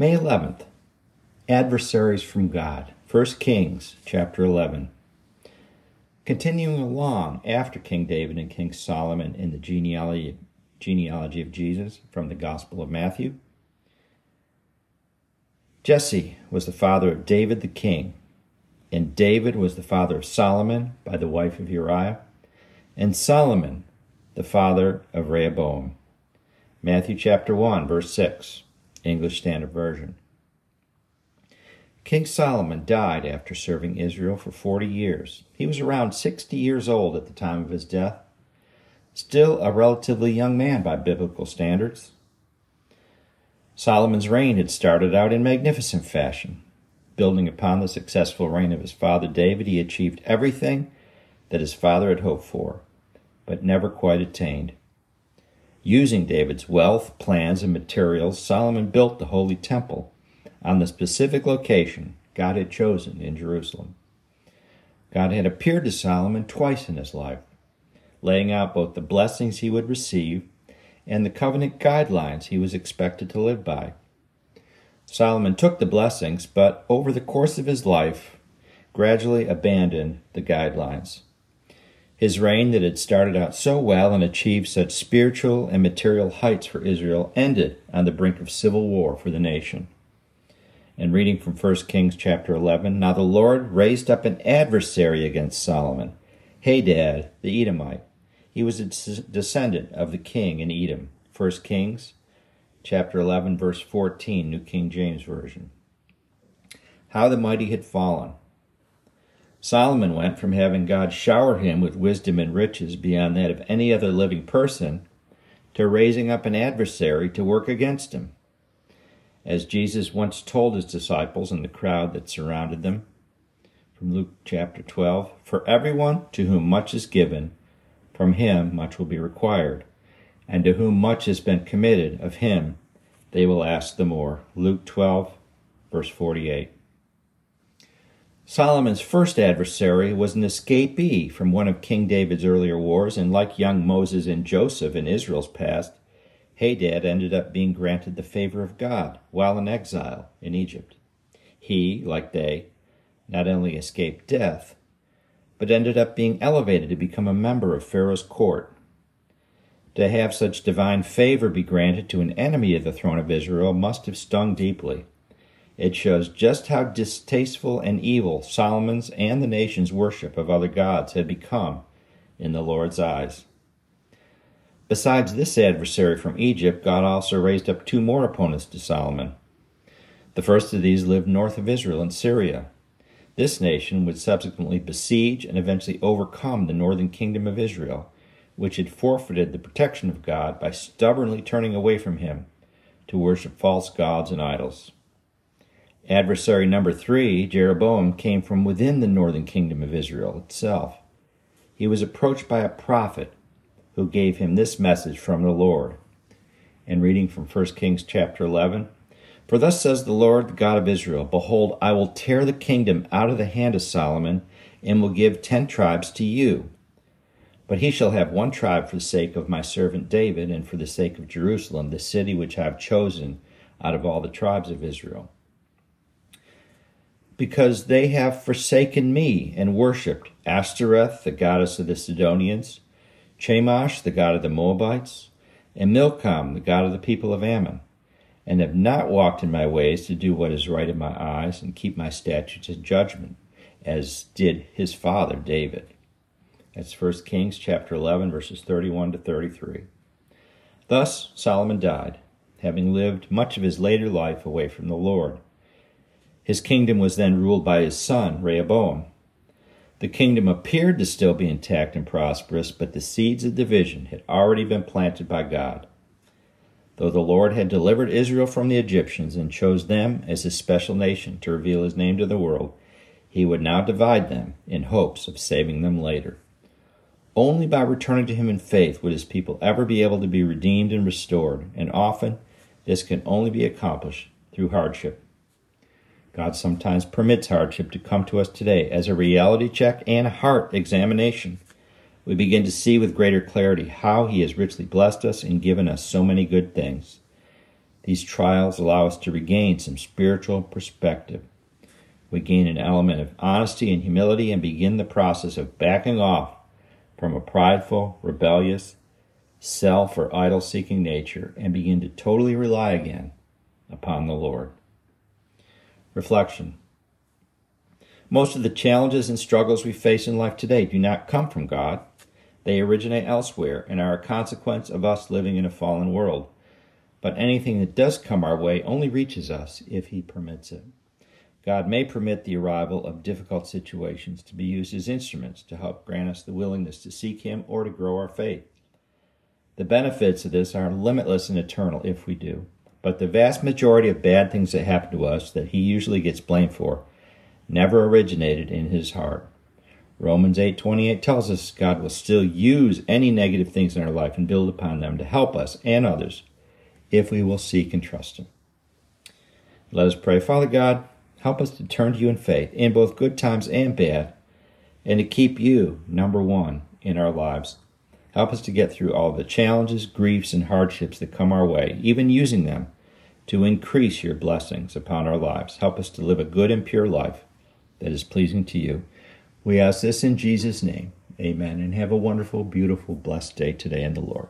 May 11th. Adversaries from God. 1 Kings chapter 11. Continuing along after King David and King Solomon in the genealogy, genealogy of Jesus from the Gospel of Matthew. Jesse was the father of David the king, and David was the father of Solomon by the wife of Uriah, and Solomon the father of Rehoboam. Matthew chapter 1, verse 6. English Standard Version. King Solomon died after serving Israel for 40 years. He was around 60 years old at the time of his death, still a relatively young man by biblical standards. Solomon's reign had started out in magnificent fashion. Building upon the successful reign of his father David, he achieved everything that his father had hoped for, but never quite attained. Using David's wealth, plans, and materials, Solomon built the Holy Temple on the specific location God had chosen in Jerusalem. God had appeared to Solomon twice in his life, laying out both the blessings he would receive and the covenant guidelines he was expected to live by. Solomon took the blessings, but over the course of his life, gradually abandoned the guidelines. His reign that had started out so well and achieved such spiritual and material heights for Israel ended on the brink of civil war for the nation. And reading from 1 Kings chapter 11, now the Lord raised up an adversary against Solomon, Hadad the Edomite. He was a descendant of the king in Edom. 1 Kings chapter 11 verse 14, New King James Version. How the mighty had fallen. Solomon went from having God shower him with wisdom and riches beyond that of any other living person to raising up an adversary to work against him. As Jesus once told his disciples and the crowd that surrounded them, from Luke chapter 12 For everyone to whom much is given, from him much will be required, and to whom much has been committed, of him they will ask the more. Luke 12, verse 48. Solomon's first adversary was an escapee from one of King David's earlier wars, and like young Moses and Joseph in Israel's past, Hadad ended up being granted the favor of God while in exile in Egypt. He, like they, not only escaped death, but ended up being elevated to become a member of Pharaoh's court. To have such divine favor be granted to an enemy of the throne of Israel must have stung deeply. It shows just how distasteful and evil Solomon's and the nation's worship of other gods had become in the Lord's eyes. Besides this adversary from Egypt, God also raised up two more opponents to Solomon. The first of these lived north of Israel in Syria. This nation would subsequently besiege and eventually overcome the northern kingdom of Israel, which had forfeited the protection of God by stubbornly turning away from him to worship false gods and idols. Adversary number three, Jeroboam, came from within the northern kingdom of Israel itself. He was approached by a prophet who gave him this message from the Lord. And reading from 1 Kings chapter 11 For thus says the Lord, the God of Israel Behold, I will tear the kingdom out of the hand of Solomon, and will give ten tribes to you. But he shall have one tribe for the sake of my servant David, and for the sake of Jerusalem, the city which I have chosen out of all the tribes of Israel because they have forsaken me and worshipped Ashtoreth, the goddess of the Sidonians, Chemosh, the god of the Moabites, and Milcom, the god of the people of Ammon, and have not walked in my ways to do what is right in my eyes and keep my statutes and judgment, as did his father David. That's 1 Kings chapter 11, verses 31 to 33. Thus Solomon died, having lived much of his later life away from the Lord. His kingdom was then ruled by his son, Rehoboam. The kingdom appeared to still be intact and prosperous, but the seeds of division had already been planted by God. Though the Lord had delivered Israel from the Egyptians and chose them as his special nation to reveal his name to the world, he would now divide them in hopes of saving them later. Only by returning to him in faith would his people ever be able to be redeemed and restored, and often this can only be accomplished through hardship. God sometimes permits hardship to come to us today as a reality check and a heart examination. We begin to see with greater clarity how He has richly blessed us and given us so many good things. These trials allow us to regain some spiritual perspective. We gain an element of honesty and humility and begin the process of backing off from a prideful, rebellious, self or idol seeking nature and begin to totally rely again upon the Lord. Reflection Most of the challenges and struggles we face in life today do not come from God. They originate elsewhere and are a consequence of us living in a fallen world. But anything that does come our way only reaches us if He permits it. God may permit the arrival of difficult situations to be used as instruments to help grant us the willingness to seek Him or to grow our faith. The benefits of this are limitless and eternal if we do. But the vast majority of bad things that happen to us that he usually gets blamed for never originated in his heart. Romans 8:28 tells us God will still use any negative things in our life and build upon them to help us and others if we will seek and trust him. Let us pray, Father God, help us to turn to you in faith in both good times and bad and to keep you number 1 in our lives. Help us to get through all the challenges, griefs, and hardships that come our way, even using them to increase your blessings upon our lives. Help us to live a good and pure life that is pleasing to you. We ask this in Jesus' name. Amen. And have a wonderful, beautiful, blessed day today in the Lord.